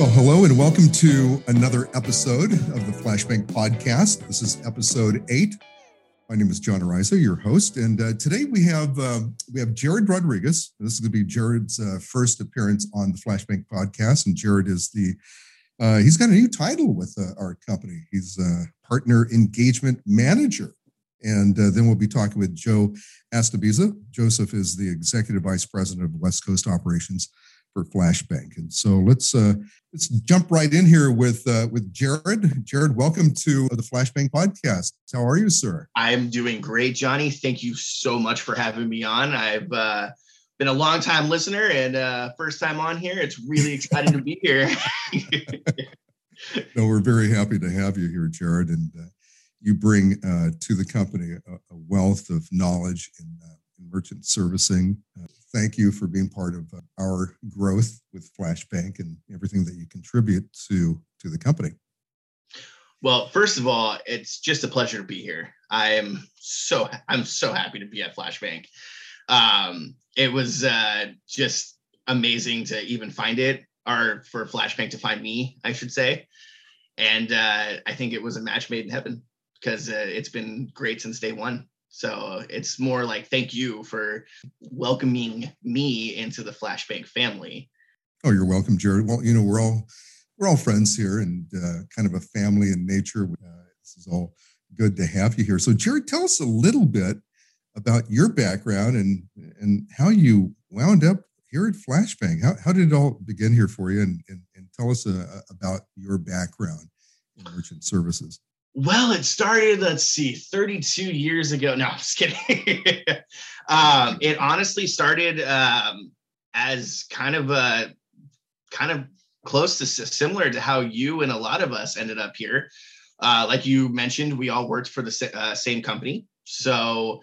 Well, hello and welcome to another episode of the Flashbank podcast. This is episode eight. My name is John Araiza, your host, and uh, today we have uh, we have Jarrett Rodriguez. This is going to be Jarrett's uh, first appearance on the Flashbank podcast, and Jarrett is the uh, he's got a new title with uh, our company. He's a partner engagement manager, and uh, then we'll be talking with Joe Astobiza. Joseph is the executive vice president of West Coast operations for Flashbank. And so let's uh, let's jump right in here with uh, with Jarrett. Jarrett, welcome to the Flashbank podcast. How are you, sir? I'm doing great, Johnny. Thank you so much for having me on. I've uh, been a long time listener and uh, first time on here. It's really exciting to be here. no, we're very happy to have you here, Jarrett, and uh, you bring uh, to the company a, a, wealth of knowledge in, uh, in merchant servicing. Thank you for being part of uh, our growth with Flashbank and everything that you contribute to to the company. Well, first of all, it's just a pleasure to be here. I am so I'm so happy to be at Flashbank. Um, it was uh, just amazing to even find it, or for Flashbank to find me, I should say. And uh, I think it was a match made in heaven because uh, it's been great since day one. So it's more like thank you for welcoming me into the Flashbank family. Oh, you're welcome, Jarrett. Well, you know we're all we're all friends here and uh, kind of a family in nature. Uh, this is all good to have you here. So, Jarrett, tell us a little bit about your background and and how you wound up here at Flashbank. How, how did it all begin here for you? And, and, and tell us uh, about your background in merchant services. Well, it started, let's see, 32 years ago. No, I'm just kidding. um, it honestly started um, as kind of a kind of close to similar to how you and a lot of us ended up here. Uh, like you mentioned, we all worked for the uh, same company. So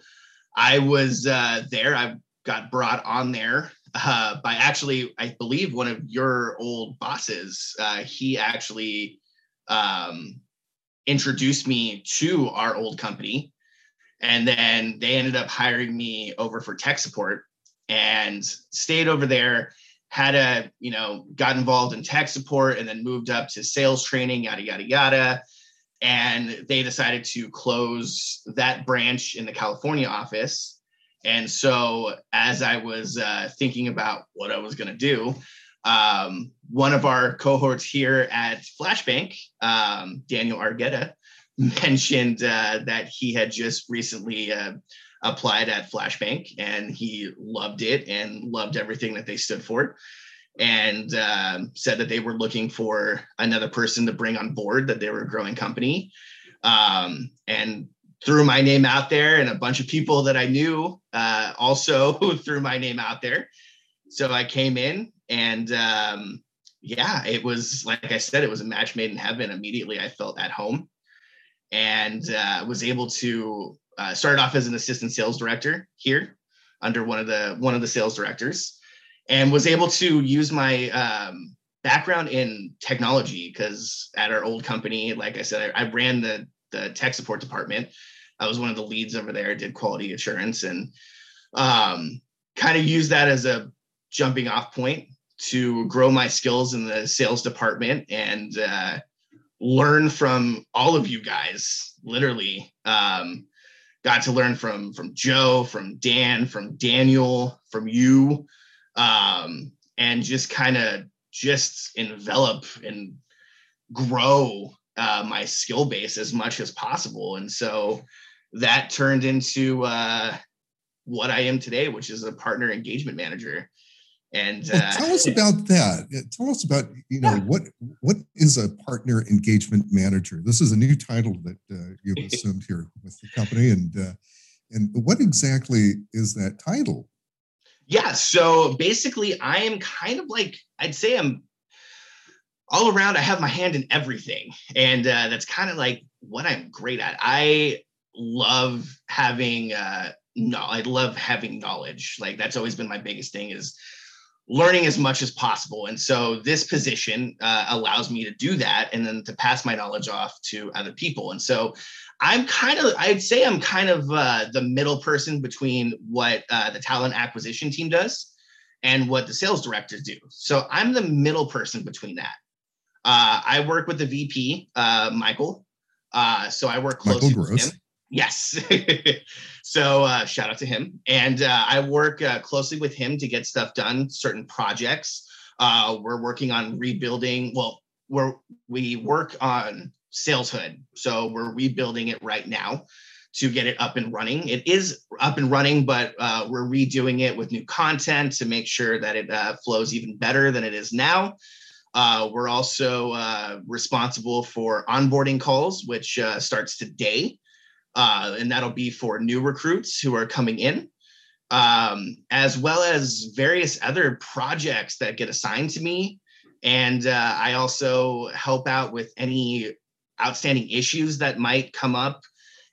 I was uh, there. I got brought on there uh, by actually, I believe, one of your old bosses. Uh, he actually um, introduced me to our old company. And then they ended up hiring me over for tech support and stayed over there, had a, you know, got involved in tech support and then moved up to sales training, yada, yada, yada. And they decided to close that branch in the California office. And so, as I was uh, thinking about what I was going to do, um, one of our cohorts here at Flashbank, um, Daniel Argueta, mentioned uh, that he had just recently uh, applied at Flashbank and he loved it and loved everything that they stood for and uh, said that they were looking for another person to bring on board, that they were a growing company. Um, and threw my name out there and a bunch of people that I knew uh, also threw my name out there. So I came in and um, yeah, it was like I said, it was a match made in heaven. Immediately, I felt at home, and uh, was able to uh, start off as an assistant sales director here under one of the one of the sales directors, and was able to use my um, background in technology because at our old company, like I said, I, I ran the the tech support department. I was one of the leads over there, did quality assurance, and um, kind of used that as a jumping off point to grow my skills in the sales department and uh, learn from all of you guys. Literally, um, got to learn from from Joe, from Dan, from Daniel, from you, um, and just kind of just envelop and grow uh, my skill base as much as possible. And so that turned into uh, what I am today, which is a partner engagement manager. And well, uh, tell us about that. Tell us about you know yeah. what what is a partner engagement manager? This is a new title that uh, you've assumed here with the company, and uh, and what exactly is that title? Yeah, so basically, I am kind of like I'd say I'm all around. I have my hand in everything, and uh, that's kind of like what I'm great at. I love having uh, no, I love having knowledge. Like that's always been my biggest thing is learning as much as possible. And so this position uh, allows me to do that and then to pass my knowledge off to other people. And so I'm kind of, I'd say I'm kind of uh, the middle person between what uh, the talent acquisition team does and what the sales directors do. So I'm the middle person between that. Uh, I work with the VP, uh, Michael. Uh, so I work closely with him. Yes. so uh, shout out to him. And uh, I work uh, closely with him to get stuff done, certain projects. Uh, we're working on rebuilding. Well, we're, we work on SalesHood. So we're rebuilding it right now to get it up and running. It is up and running, but uh, we're redoing it with new content to make sure that it uh, flows even better than it is now. We're also responsible for onboarding calls, which starts today. Uh, and that'll be for new recruits who are coming in, um, as well as various other projects that get assigned to me. And I also help out with any outstanding issues that might come up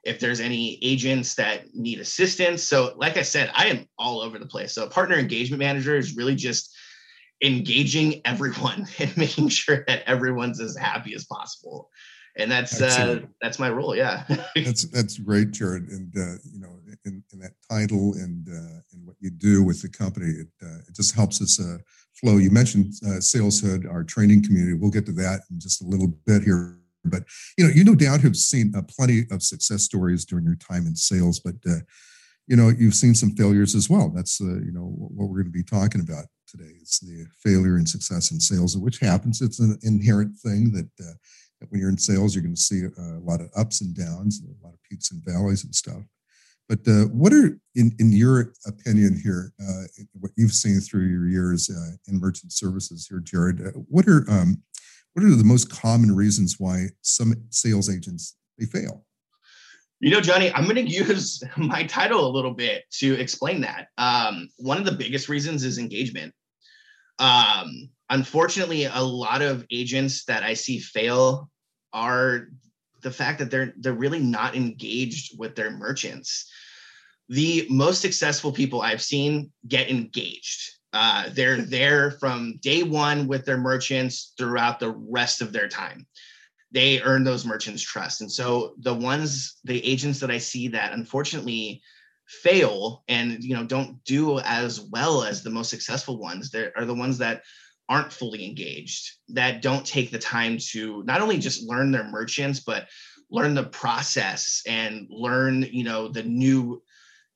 if there's any agents that need assistance. So, like I said, I am all over the place. So, a partner engagement manager is really just engaging everyone and making sure that everyone's as happy as possible. And that's uh, that's my role. Yeah, that's that's great, Jarrett. And uh, you know, in, in, that title and uh, and what you do with the company, it uh, it just helps us uh, flow. You mentioned uh, SalesHood, our training community. We'll get to that in just a little bit here but you know, you no doubt have seen uh, plenty of success stories during your time in sales, but uh, you know, you've seen some failures as well. That's uh, you know what we're going to be talking about today. It's the failure and success in sales, which happens. It's an inherent thing that, uh, that when you're in sales, you're going to see a, a, lot of ups and downs, a lot of peaks and valleys and stuff. But uh, what are, in, in your opinion here, uh, what you've seen through your years uh, in merchant services here, Jarrett, uh, what are um, what are the most common reasons why some sales agents they fail? You know, Johnny, I'm going to use my title a little bit to explain that. Um, one of the biggest reasons is engagement. Um, unfortunately, a lot of agents that I see fail are the fact that they're they're really not engaged with their merchants. The most successful people I've seen get engaged. Uh, they're there from day one with their merchants throughout the rest of their time. They earn those merchants' trust. And so the ones, the agents that I see that unfortunately fail and you know don't do as well as the most successful ones, they are the ones that aren't fully engaged, that don't take the time to not only just learn their merchants, but learn the process and learn, you know, the new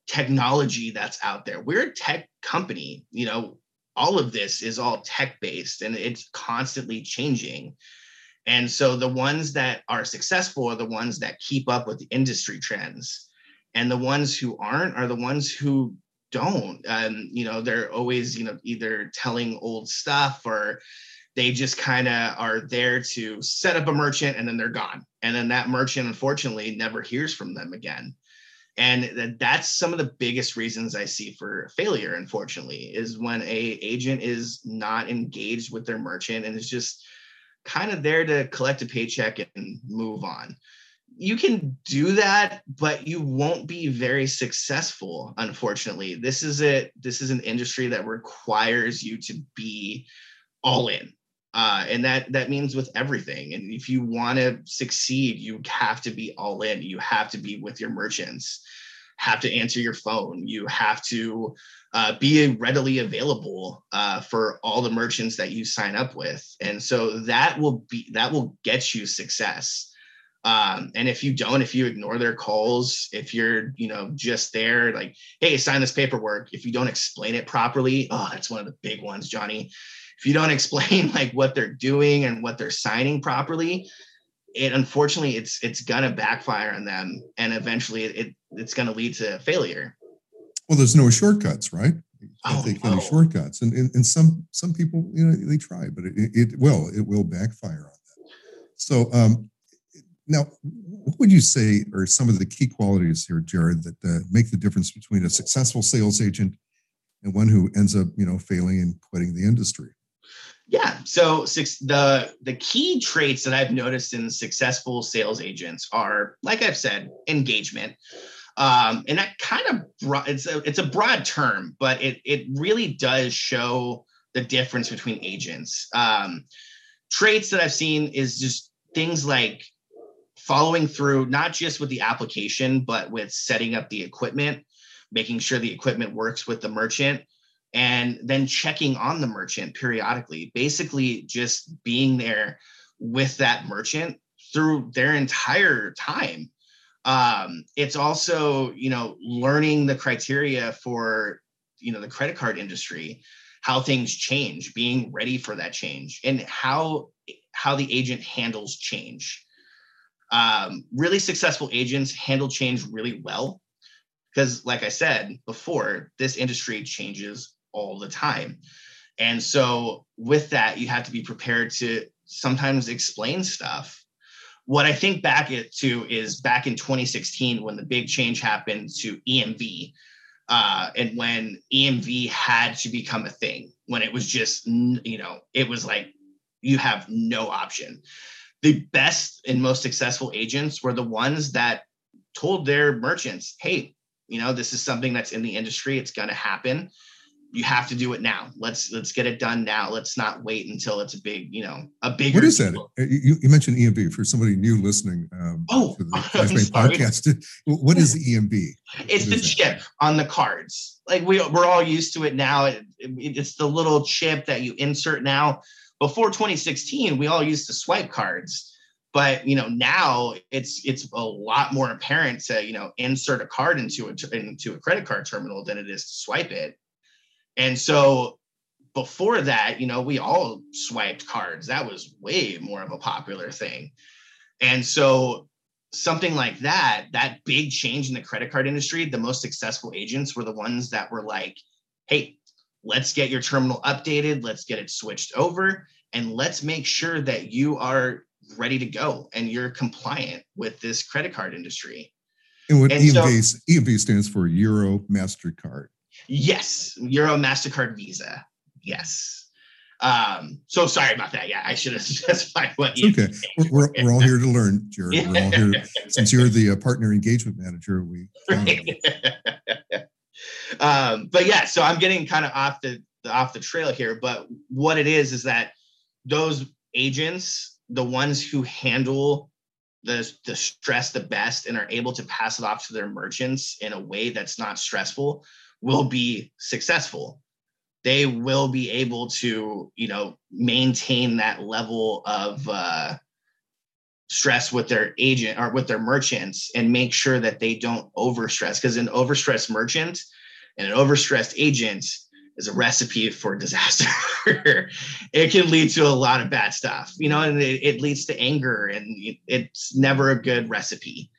technology that's out there. We're a tech company, you know, all of this is all tech based and it's constantly changing. And so the ones that are successful are the ones that keep up with the industry trends. And the ones who aren't are the ones who don't. Um, you know, they're always, you know, either telling old stuff or they just kind of are there to set up a merchant and then they're gone. And then that merchant, unfortunately, never hears from them again and that's some of the biggest reasons i see for failure unfortunately is when a agent is not engaged with their merchant and is just kind of there to collect a paycheck and move on you can do that but you won't be very successful unfortunately. This is it this is an industry that requires you to be all in. Uh, and that that means with everything. And if you want to succeed you have to be all in. You have to be with your merchants. Have to answer your phone. You have to uh, be readily available uh, for all the merchants that you sign up with. And so that will be that will get you success um, and if you don't if you ignore their calls if you're you know just there like hey sign this paperwork. If you don't explain it properly oh that's one of the big ones johnny. If you don't explain like what they're doing and what they're signing properly it unfortunately it's it's gonna backfire on them and eventually it, it it's gonna lead to failure. Well there's no shortcuts right? Oh, take any shortcuts. And, and, and some some people you know they try but it, it will it will backfire on them. So um now what would you say are some of the key qualities here jarrett that uh, make the difference between a successful sales agent and one who ends up you know failing and quitting the industry yeah. So six, the the key traits that I've noticed in successful sales agents are, like I've said, engagement. Um, and that kind of broad, it's a it's a broad term, but it it really does show the difference between agents. Um, traits that I've seen is just things like following through, not just with the application, but with setting up the equipment, making sure the equipment works with the merchant and then checking on the merchant periodically basically just being there with that merchant through their entire time. Um, it's also you know learning the criteria for you know the credit card industry how things change being ready for that change and how how the agent handles change um, really successful agents handle change really well. Because like i said before this industry changes all the time. And so with that you have to be prepared to sometimes explain stuff. What I think back to is back in 2016 when the big change happened to EMV, uh, and when EMV had to become a thing, when it was just you know it was like you have no option. The best and most successful agents were the ones that told their merchants, "Hey, you know this is something that's in the industry. It's going to happen." you have to do it now. Let's let's get it done now. Let's not wait until it's a big, you know, a big. What is that? Uh, you, you, mentioned EMV for somebody new listening. Um, oh, to the podcast. What is the EMV? It's what the chip on the cards. Like we we're all used to it now. It, it, it's the little chip that you insert now. Before 2016, we all used to swipe cards, but you know now it's it's a lot more apparent to you know insert a card into a into a credit card terminal than it is to swipe it and so before that, you know, we all swiped cards. That was way more of a popular thing. And so something like that, that big change in the credit card industry, the most successful agents were the ones that were like, hey, let's get your terminal updated, let's get it switched over, and let's make sure that you are ready to go and you're compliant with this credit card industry. And what and EMV, so, EMV stands for Euro MasterCard. Yes, Euro, Mastercard, Visa. Yes. Um, so sorry about that. Yeah, I should have specified what. You okay, we're, we're, all here to learn, Jarrett. We're all here since you're the uh, partner engagement manager. We. Um, but yeah, so I'm getting kind of off the, off the trail here. But what it is is that those agents, the ones who handle the, the stress the best and are able to pass it off to their merchants in a way that's not stressful will be successful they will be able to you know maintain that level of uh, stress with their agent or with their merchants and make sure that they don't overstress because an overstressed merchant and an overstressed agent is a recipe for disaster it can lead to a lot of bad stuff you know and it, it leads to anger and it's never a good recipe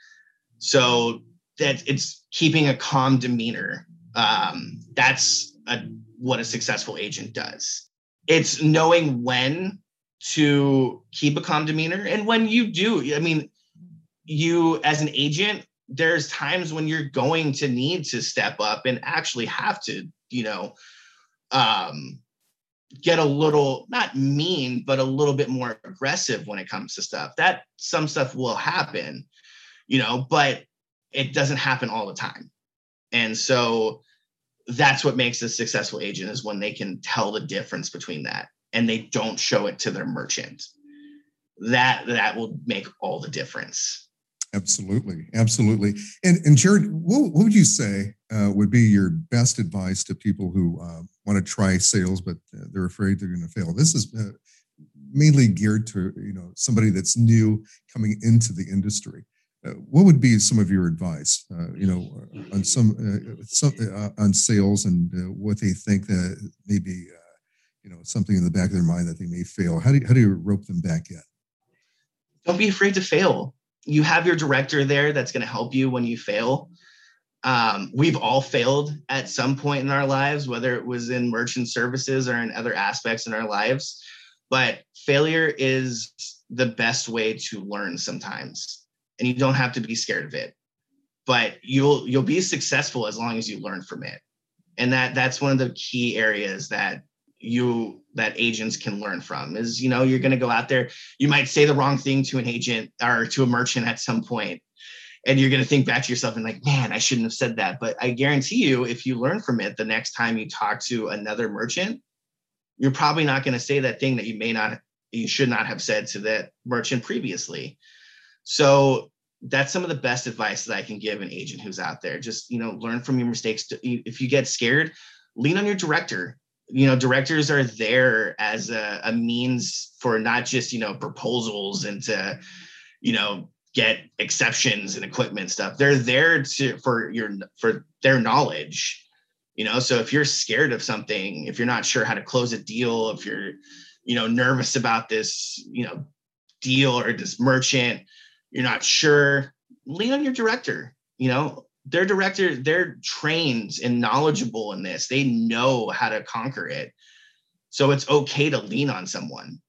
so that it's keeping a calm demeanor um, that's a, what a successful agent does. It's knowing when to keep a calm demeanor and when you do. I mean, you as an agent, there's times when you're going to need to step up and actually have to, you know, um, get a little not mean, but a little bit more aggressive when it comes to stuff. That some stuff will happen, you know, but it doesn't happen all the time. And so that's what makes a successful agent is when they can tell the difference between that and they don't show it to their merchant. That that will make all the difference. Absolutely, absolutely. And and Jarrett, what, what would you say uh, would be your best advice to people who uh, want to try sales but uh, they're afraid they're going to fail? This is uh, mainly geared to you know somebody that's new coming into the industry. Uh, what would be some of your advice, you know, on some, some on sales and what they think that maybe, you know, something in the back of their mind that they may fail? How do you, how do you rope them back in? Don't be afraid to fail. You have your director there that's going to help you when you fail. Um, we've all failed at some point in our lives, whether it was in merchant services or in other aspects in our lives. But failure is the best way to learn sometimes and you don't have to be scared of it but you'll you'll be successful as long as you learn from it and that that's one of the key areas that you that agents can learn from is you know you're going to go out there you might say the wrong thing to an agent or to a merchant at some point and you're going to think back to yourself and like man i shouldn't have said that but i guarantee you if you learn from it the next time you talk to another merchant you're probably not going to say that thing that you may not you should not have said to that merchant previously so that's some of the best advice that I can give an agent who's out there. Just, you know, learn from your mistakes. If you get scared, lean on your director. You know directors are there as a, a means for not just you know proposals and to you know get exceptions and equipment stuff. They're there to for your for their knowledge you know? So if you're scared of something if you're not sure how to close a deal if you're you know nervous about this you know deal or this merchant you're not sure lean on your director you know their director they're trained and knowledgeable in this. They know how to conquer it. So it's okay to lean on someone.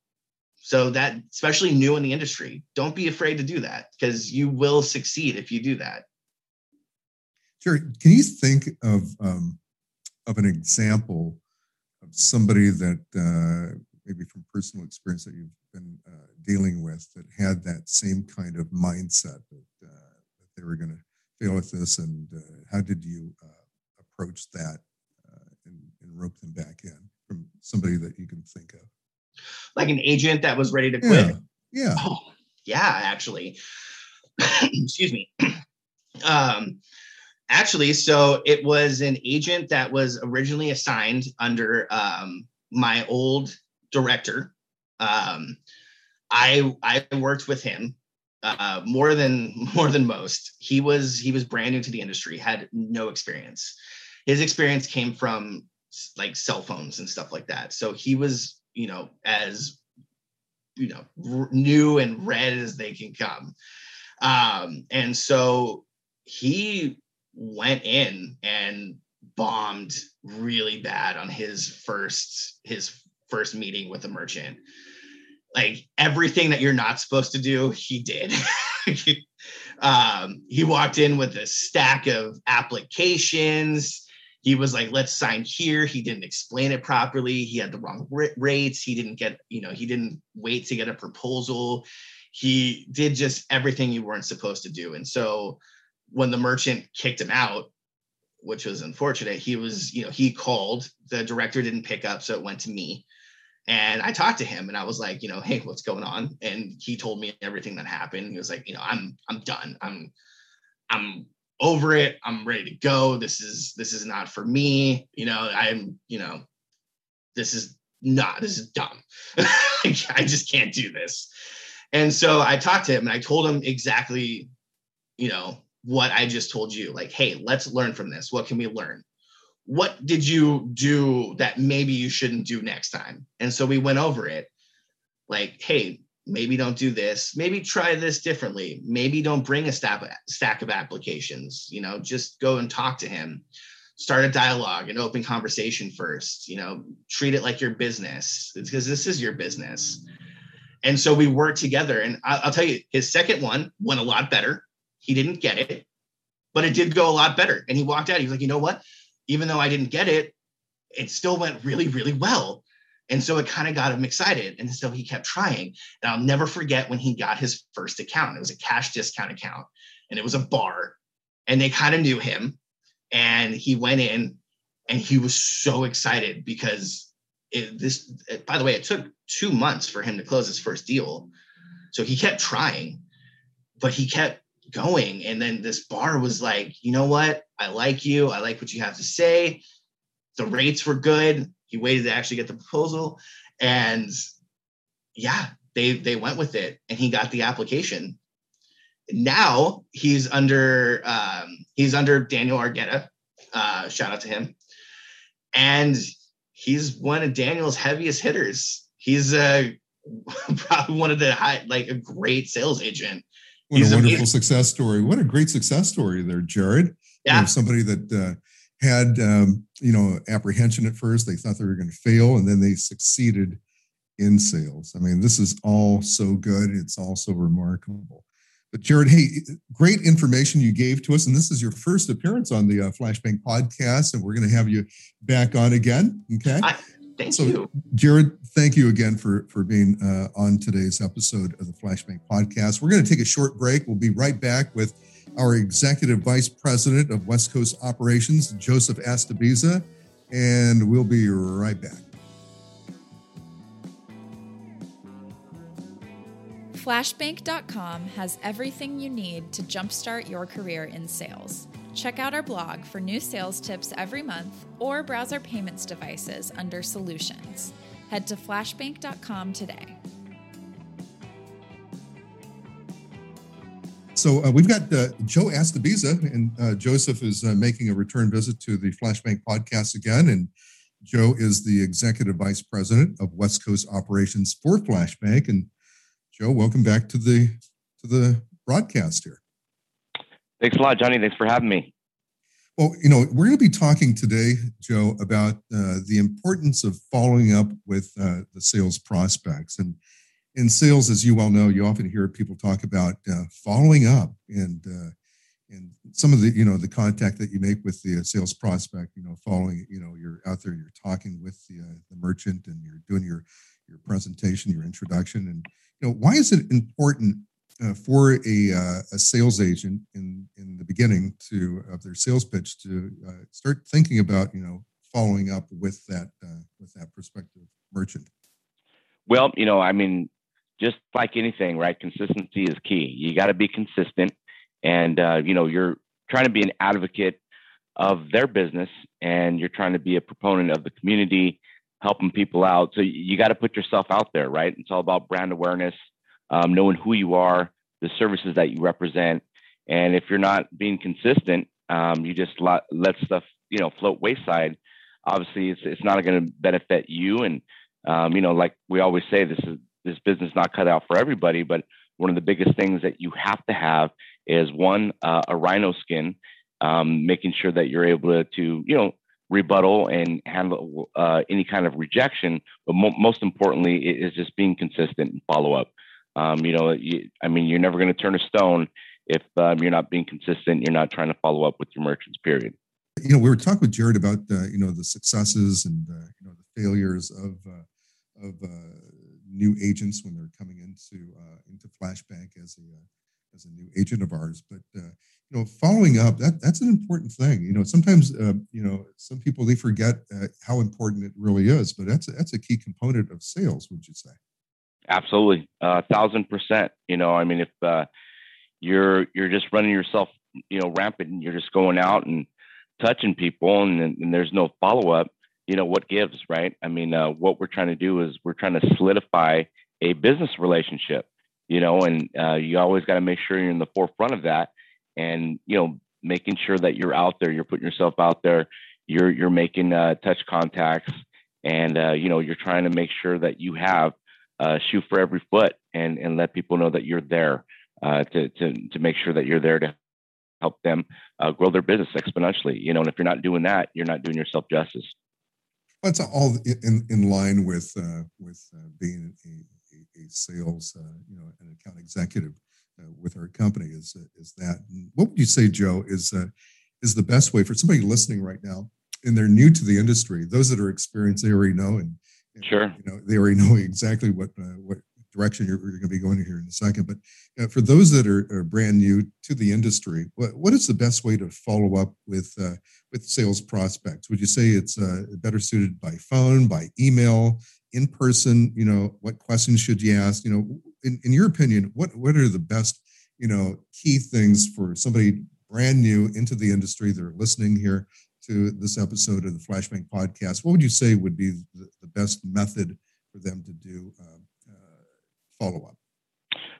So that especially new in the industry don't be afraid to do that because you will succeed if you do that. Sure can you think of um, of an example of somebody that uh, maybe from personal experience that you've been uh, dealing with that had that same kind of mindset that, uh, that they were going to fail at this, and uh, how did you uh, approach that uh, and, and, rope them back in from somebody that you can think of? Like an agent that was ready to quit. Yeah. yeah. Oh, yeah, actually. Excuse me. um, actually, so it was an agent that was originally assigned under um, my old director. Um, I I worked with him uh, more than more than most. He was he was brand new to the industry, had no experience. His experience came from like cell phones and stuff like that. So he was, you know, as you know, r- new and red as they can come. Um, and so he went in and bombed really bad on his first his first meeting with a merchant like everything that you're not supposed to do, he did. um, he walked in with a stack of applications. He was like, let's sign here. He didn't explain it properly. He had the wrong rates. He didn't get, you know, he didn't wait to get a proposal. He did just everything you weren't supposed to do. And so when the merchant kicked him out, which was unfortunate, he was, you know, he called, the director didn't pick up. So it went to me and I talked to him and I was like, you know, hey, what's going on? And he told me everything that happened. He was like, you know, I'm I'm done. I'm I'm over it. I'm ready to go. This is this is not for me. You know, I'm, you know, this is not this is dumb. I just can't do this. And so I talked to him and I told him exactly, you know, what I just told you. Like, hey, let's learn from this. What can we learn? What did you do that maybe you shouldn't do next time? And so we went over it like, hey, maybe don't do this. Maybe try this differently. Maybe don't bring a stack, of applications. You know, just go and talk to him. Start a dialogue, an open conversation first. You know, treat it like your business because this is your business. And so we worked together. And I'll tell you, his second one went a lot better. He didn't get it, but it did go a lot better. And he walked out. He was like, you know what? Even though I didn't get it, it still went really, really well. And so it kind of got him excited. And so he kept trying. And I'll never forget when he got his first account. It was a cash discount account and it was a bar. And they kind of knew him. And he went in and he was so excited because it, this, it, by the way, it took two months for him to close his first deal. So he kept trying, but he kept going. And then this bar was like, you know what? I like you. I like what you have to say. The rates were good. He waited to actually get the proposal. And yeah, they they went with it and he got the application. Now he's under um, he's under Daniel Argueta. Uh, shout out to him. And he's one of Daniel's heaviest hitters. He's uh, probably one of the high, like a great sales agent. What He's a wonderful amazing. success story. What a great success story there, Jarrett. Yeah. Somebody that uh, had, um, you know, apprehension at first. They thought they were going to fail, and then they succeeded in sales. I mean, this is all so good. It's all so remarkable. But Jarrett, hey, great information you gave to us, and this is your first appearance on the uh, Flashbank podcast, and we're going to have you back on again. Okay. I, Thank so, you. Jarrett, thank you again for, for being uh, on today's episode of the Flashbank Podcast. We're going to take a short break. We'll be right back with our Executive Vice President of West Coast Operations, Joseph Astobiza, and we'll be right back. Flashbank.com has everything you need to jumpstart your career in sales Check out our blog for new sales tips every month or browse our payments devices under Solutions. Head to flashbank.com today. So uh, we've got uh, Joe Astobiza, and uh, Joseph is uh, making a return visit to the Flashbank podcast again. And Joe is the executive vice president of West Coast operations for Flashbank. And Joe, welcome back to the to the broadcast here. Thanks a lot, Johnny. Thanks for having me. Well, you know, we're going to be talking today, Joe, about uh, the importance of following up with uh, the sales prospects. And in sales, as you well know, you often hear people talk about uh, following up and uh, and some of the you know the contact that you make with the uh, sales prospect. You know, following you know you're out there, you're talking with the uh, the merchant, and you're doing your your presentation, your introduction, and you know why is it important uh, for a, uh, a sales agent in in the beginning to of their sales pitch to start thinking about you know following up with that with that prospective merchant well you know i mean just like anything right? Consistency is key. You got to be consistent and uh, you know you're trying to be an advocate of their business and you're trying to be a proponent of the community helping people out. So you got to put yourself out there right? It's all about brand awareness um, knowing who you are, the services that you represent, and if you're not being consistent, um, you just let, let stuff you know float wayside. Obviously, it's it's not going to benefit you, and um, you know, like we always say, this is this business not cut out for everybody. But one of the biggest things that you have to have is one uh, a rhino skin, um, making sure that you're able to, you know rebuttal and handle uh, any kind of rejection. But mo- most importantly, is just being consistent and follow up. Um, you know, you, I mean, you're never going to turn a stone if um, you're not being consistent. You're not trying to follow up with your merchants. Period. You know, we were talking with Jarrett about uh, you know the successes and uh, you know the failures of uh, of uh, new agents when they're coming into uh, into Flashbank as a uh, as a new agent of ours. But you know, following up that that's an important thing. You know, sometimes you know some people they forget how important it really is, but that's a, that's a key component of sales. Would you say? Absolutely, a thousand percent. You know, I mean, if you're you're just running yourself, you know, rampant, and you're just going out and touching people, and, and there's no follow up. You know, what gives, right? I mean, uh, what we're trying to do is we're trying to solidify a business relationship. You know, and uh, you always got to make sure you're in the forefront of that, and you know, making sure that you're out there, you're putting yourself out there, you're you're making uh, touch contacts, and uh, you know, you're trying to make sure that you have uh, shoe for every foot and and let people know that you're there uh, to to to make sure that you're there to help them grow their business exponentially. You know, and if you're not doing that, you're not doing yourself justice. That's all in in line with uh, with uh, being a, a, a sales, uh, you know, an account executive with our company. Is is that? what would you say, Joe? Is is the best way for somebody listening right now, and they're new to the industry? Those that are experienced, they already know, and Sure. You know, they already know exactly what uh, what direction you're, you're, going to be going here in a second. But uh, for those that are, are, brand new to the industry, what, what is the best way to follow up with uh, with sales prospects? Would you say it's uh, better suited by phone, by email, in person? You know, what questions should you ask? You know, in, in your opinion, what what are the best you know key things for somebody brand new into the industry? They're listening here to this episode of the Flashbank podcast, what would you say would be the, the best method for them to do um, follow up?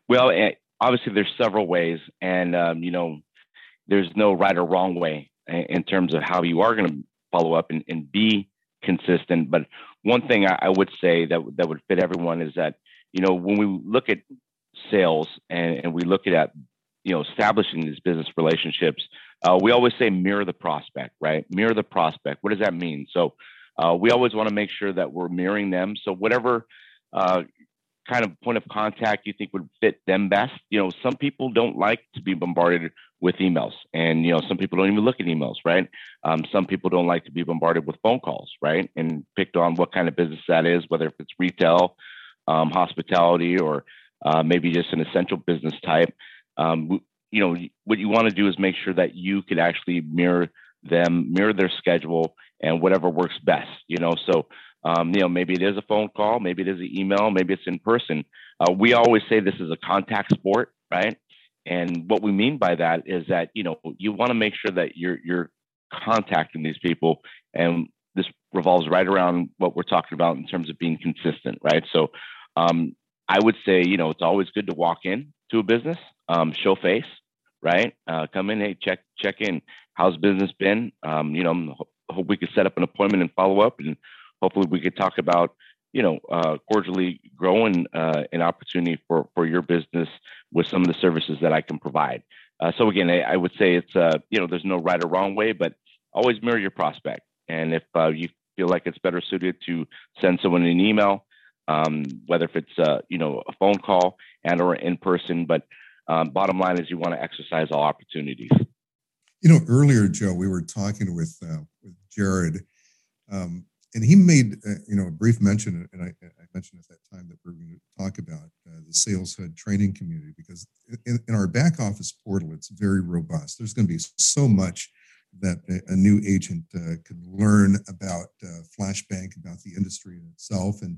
Well, eh, obviously, there's several ways, and um, you know, there's no right or wrong way in terms of how you are going to follow up and, and, be consistent. But one thing I, would say that that would fit everyone is that you know when we look at sales and, and we look at you know establishing these business relationships uh, we always say mirror the prospect, right? Mirror the prospect. What does that mean? So uh, we always want to make sure that we're mirroring them. So whatever uh, kind of point of contact you think would fit them best. You know, some people don't like to be bombarded with emails, and you know, some people don't even look at emails, right? Um, some people don't like to be bombarded with phone calls, right? And picked on what kind of business that is, whether if it's retail, um, hospitality, or uh, maybe just an essential business type. Um, you know what you want to do is make sure that you can actually mirror them mirror their schedule and whatever works best you know so um, you know maybe it is a phone call maybe it is an email maybe it's in person uh, we always say this is a contact sport right And what we mean by that is that you know you want to make sure that you're you're contacting these people, and this revolves right around what we're talking about in terms of being consistent, right? So um, I would say you know it's always good to walk in to a business, um, show face, right? Uh, come in, hey, check check in. How's business been? Um, you know, hope we could set up an appointment and follow up, and hopefully we could talk about you know uh, cordially growing uh, an opportunity for for your business with some of the services that I can provide. Uh, so again, I, I, would say it's uh, you know there's no right or wrong way, but always mirror your prospect. And if uh, you feel like it's better suited to send someone an email, um, whether if it's uh, you know a phone call and or in person, but um, bottom line is you want to exercise all opportunities. You know, earlier, Joe, we were talking with with Jarrett. Um, and he made uh, you know a brief mention, and I, I, mentioned at that time that we are going to talk about uh, the SalesHood training community because in, in, our back office portal, it's very robust. There's going to be so much that a, a new agent uh, can learn about uh, Flashbank, about the industry in itself, and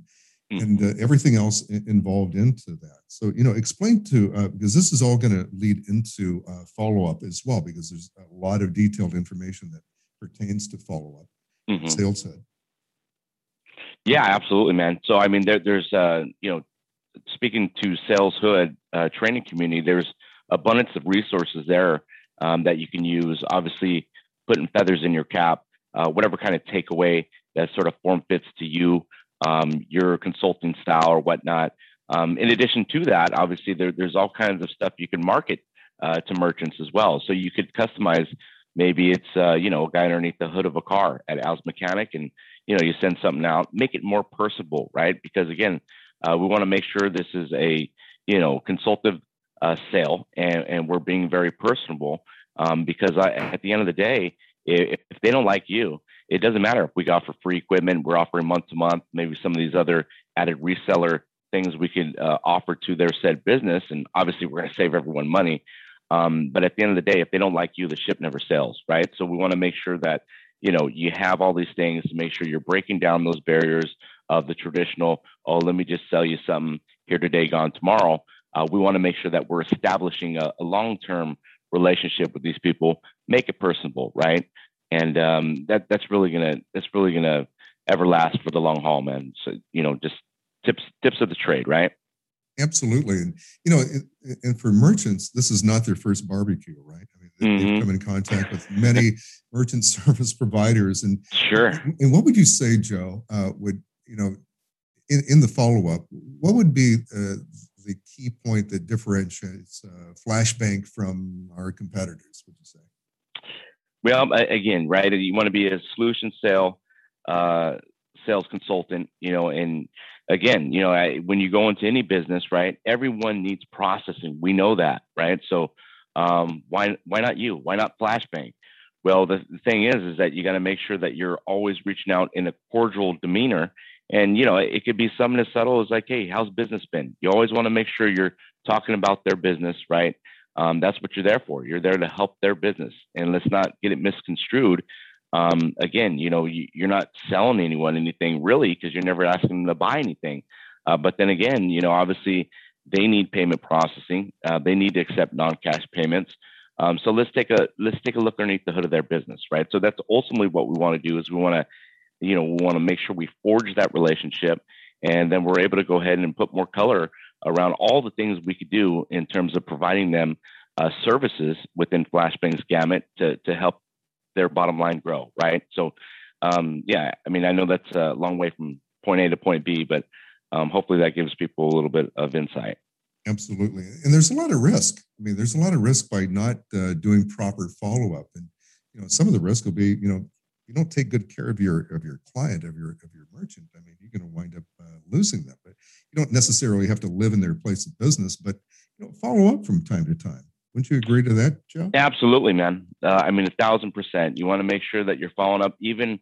mm-hmm. and uh, everything else involved into that. So you know, explain to uh, because this is all going to lead into follow up as well because there's a lot of detailed information that pertains to follow up. Mm-hmm. Sales. Yeah, absolutely, man. So I mean, there, there's uh, you know, speaking to SalesHood uh, training community, there's abundance of resources there um, that you can use. Obviously, putting feathers in your cap, uh, whatever kind of takeaway that sort of form fits to you, um, your consulting style or whatnot. Um, in addition to that, obviously, there, there's all kinds of stuff you can market uh, to merchants as well. So you could customize. Maybe it's uh, you know a guy underneath the hood of a car at Al's Mechanic, and you know you send something out. Make it more personable right? Because again uh, we want to make sure this is a you know consultative uh, sale and, and we're being very personable um, because I, at the end of the day if, if they don't like you it doesn't matter if we offer free equipment we're offering month to month maybe some of these other added reseller things we can uh, offer to their said business. And obviously we're going to save everyone money um, but at the end of the day if they don't like you the ship never sails right? So we want to make sure that you know you have all these things to make sure you're breaking down those barriers of the traditional oh let me just sell you something here today gone tomorrow. Uh, we want to make sure that we're establishing a, a long-term relationship with these people. Make it personable right? And um, that that's really gonna that's really gonna ever last for the long haul man. So you know just tips tips of the trade right absolutely and you know and for merchants this is not their first barbecue right? I mean mm-hmm. they've come in contact with many merchant service providers and sure. and what would you say joe uh, would you know in, in the follow-up what would be uh, the key point that differentiates uh, flashbank from our competitors would you say? Well again right you want to be a solution sale uh, sales consultant you know and again you know I, when you go into any business right everyone needs processing we know that right so um, why why not you? Why not Flashbank? Well, the, the thing is, is that you got to make sure that you're always reaching out in a cordial demeanor. And you know, it, it could be something as subtle as like, "Hey, how's business been?" You always want to make sure you're talking about their business, right? Um, that's what you're there for. You're there to help their business, and let's not get it misconstrued. Um, again, you know, you, are not selling anyone anything really because you're never asking them to buy anything. Uh, but then again, you know, obviously they need payment processing. Uh, they need to accept non-cash payments. Um, so let's take a let's take a look underneath the hood of their business, right? So that's ultimately what we want to do is we want to, you know, we want to make sure we forge that relationship, and then we're able to go ahead and put more color around all the things we could do in terms of providing them uh, services within Flashbank's gamut to to help their bottom line grow, right? So, um, yeah, I mean, I know that's a long way from point A to point B, but um, hopefully that gives people a little bit of insight. Absolutely. And there's a lot of risk. I mean, there's a lot of risk by not uh, doing proper follow up. And, you know, some of the risk will be, you know, you don't take good care of your of your client of your of your merchant i mean you're going to wind up uh, losing them but you don't necessarily have to live in their place of business but you know follow up from time to time wouldn't you agree to that joe absolutely man uh, i mean a thousand percent you want to make sure that you're following up even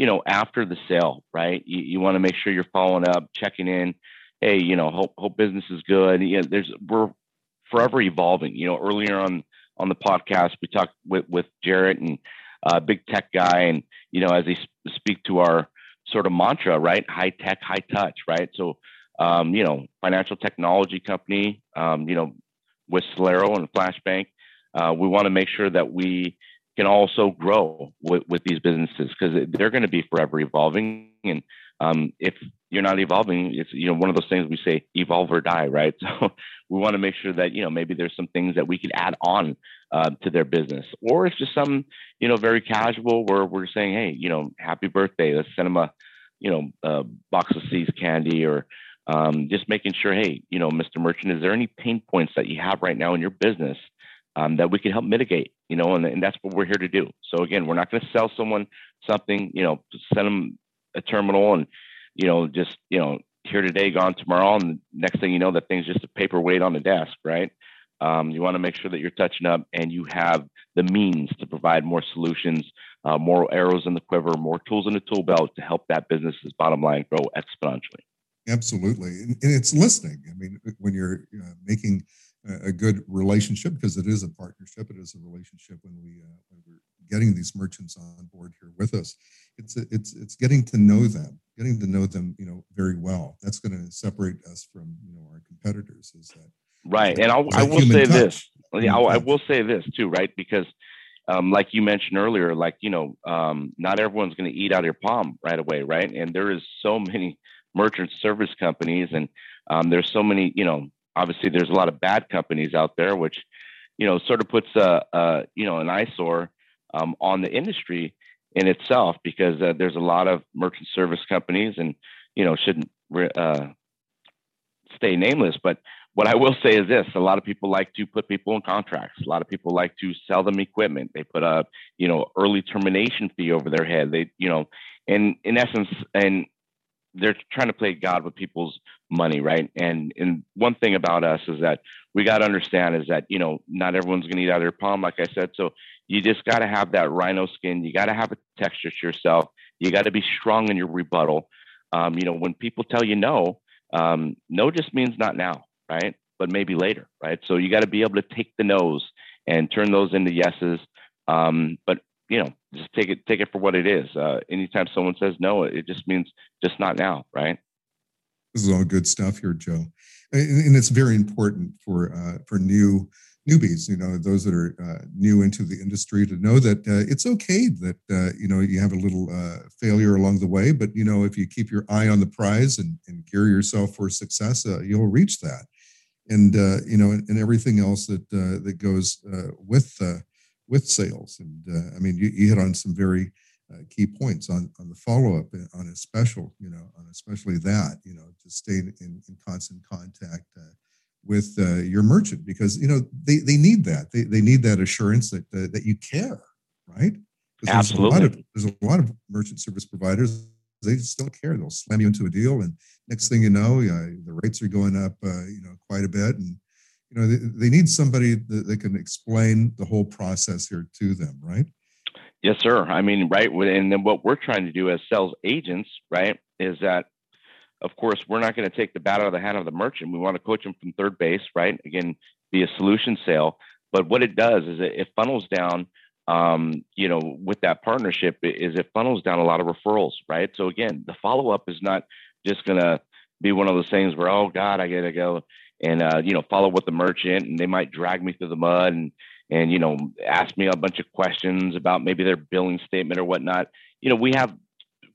you know, after the sale, right? You, you want to make sure you're following up, checking in. Hey, you know, hope hope business is good. Yeah, there's we're forever evolving. You know, earlier on on the podcast, we talked with with Jarrett and uh, big tech guy, and you know, as they sp- speak to our sort of mantra, right? High tech, high touch, right? So, um, you know, financial technology company, um, you know, with Celero and Flashbank, uh, we want to make sure that we can also grow with, with these businesses because they're going to be forever evolving. And um, if you're not evolving, it's you know one of those things we say evolve or die, right? So we want to make sure that you know maybe there's some things that we could add on uh, to their business, or it's just some you know very casual where we're saying, hey, you know, happy birthday, let's send them a you know a box of See's candy or um, just making sure, hey, you know, Mr. Merchant, is there any pain points that you have right now in your business um, that we can help mitigate? You know, and, and that's what we're here to do. So again, we're not going to sell someone something, you know, send them a terminal and, you know, just you know, here today, gone tomorrow, and next thing you know, that thing's just a paperweight on the desk, right? Um, you want to make sure that you're touching up and you have the means to provide more solutions, uh, more arrows in the quiver, more tools in the tool belt to help that business's bottom line grow exponentially. Absolutely. And, and it's listening. I mean, when you're uh, making a good relationship, because it is a partnership, it is a relationship when, we, uh, when we're getting these merchants on board here with us. It's, it's, it's getting to know them, getting to know them, you know, very well. That's going to separate us from, you know, our competitors is that. Right. And I'll, I will say touch. this. Yeah, I will say this too, right? Because um, like you mentioned earlier, like, you know, um, not everyone's going to eat out of your palm right away, right? And there is so many merchant service companies, and um, there's so many. You know, obviously there's a lot of bad companies out there, which you know sort of puts a, a you know an eyesore um, on the industry in itself because uh, there's a lot of merchant service companies, and you know shouldn't uh, stay nameless, but what I will say is this: a lot of people like to put people in contracts. A lot of people like to sell them equipment. They put a, you know, early termination fee over their head. They, you know, and in essence, and they're trying to play God with people's money, right? And and one thing about us is that we got to understand is that you know not everyone's going to eat out of your palm, like I said. So you just got to have that rhino skin. You got to have a texture to yourself. You got to be strong in your rebuttal. Um, you know, when people tell you no, um, no just means not now, right? But maybe later, right? So you got to be able to take the no's and turn those into yeses. Um, but you know, just take it take it for what it is. Uh, anytime someone says no, it just means just not now, right? This is all good stuff here, Joe, and, and it's very important for uh, for new newbies, you know, those that are uh, new into the industry, to know that uh, it's okay that uh, you know you have a little uh, failure along the way, but you know if you keep your eye on the prize and, and gear yourself for success, uh, you'll reach that, and you know, and, and, everything else that that goes with with sales. And uh, I mean, you, you, hit on some very uh, key points on, on the follow up uh, on a special, you know, on especially that, you know, to stay in, in constant contact uh, with uh, your merchant because, you know, they, they need that. They, they need that assurance that, uh, that you care, right? Absolutely. There's a, lot of, there's a lot of merchant service providers they just don't care. They'll slam you into a deal, and next thing you know, the rates are going up, uh, you know, quite a bit, and you know they, they need somebody that, that can explain the whole process here to them right? Yes sir. I mean right and then what we're trying to do as sales agents right is that of course we're not going to take the bat out of the hand of the merchant. We want to coach them from third base right? Again be a solution sale. But what it does is it, it funnels down um, you know with that partnership is it funnels down a lot of referrals right? So again the follow-up is not just going to be one of those things where oh god i gotta go and uh, you know follow with the merchant and they might drag me through the mud and and you know ask me a bunch of questions about maybe their billing statement or whatnot. You know we have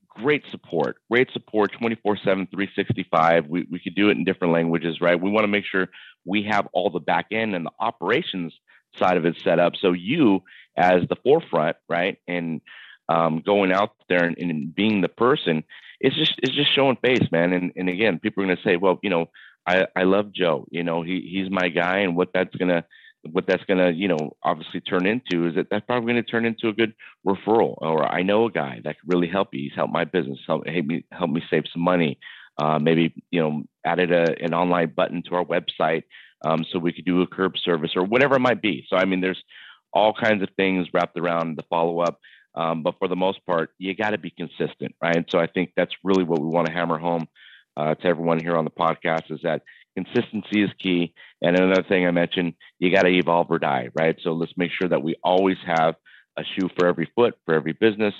great support great support 24 7 365 we, we could do it in different languages right? We want to make sure we have all the back end and the operations side of it set up. So you as the forefront right and um, going out there and, and being the person it's just it's just showing face man. And, and again people are going to say well you know I, I love Joe. You know, he he's my guy, and what that's gonna what that's gonna you know obviously turn into is that that's probably gonna turn into a good referral. Or I know a guy that could really help you. He's helped my business, help me help me save some money. Uh, maybe you know added a, an online button to our website um, so we could do a curb service or whatever it might be. So I mean, there's all kinds of things wrapped around the follow up. Um, but for the most part, you got to be consistent, right? And So I think that's really what we want to hammer home uh, to everyone here on the podcast is that consistency is key. And another thing I mentioned, you got to evolve or die, right? So let's make sure that we always have a shoe for every foot, for every business,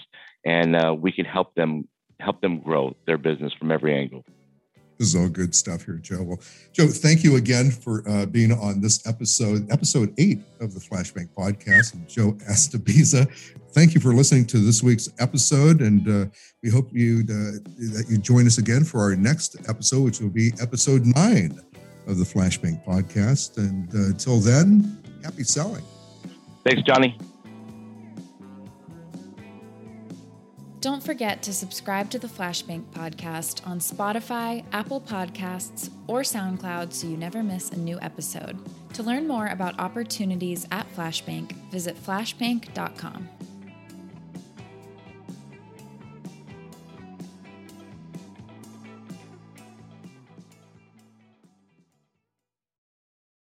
and uh, we can help them help them grow their business from every angle. This is all good stuff here, Joe. Well, Joe, thank you again for uh, being on this episode, episode eight of the Flashbank podcast. And Joe Astobiza, thank you for listening to this week's episode, and uh, we hope you uh, that you join us again for our next episode, which will be episode nine of the Flashbank podcast. And uh, until then, happy selling. Thanks, Johnny. Don't forget to subscribe to the Flashbank podcast on Spotify, Apple Podcasts, or SoundCloud so you never miss a new episode. To learn more about opportunities at Flashbank, visit flashbank.com.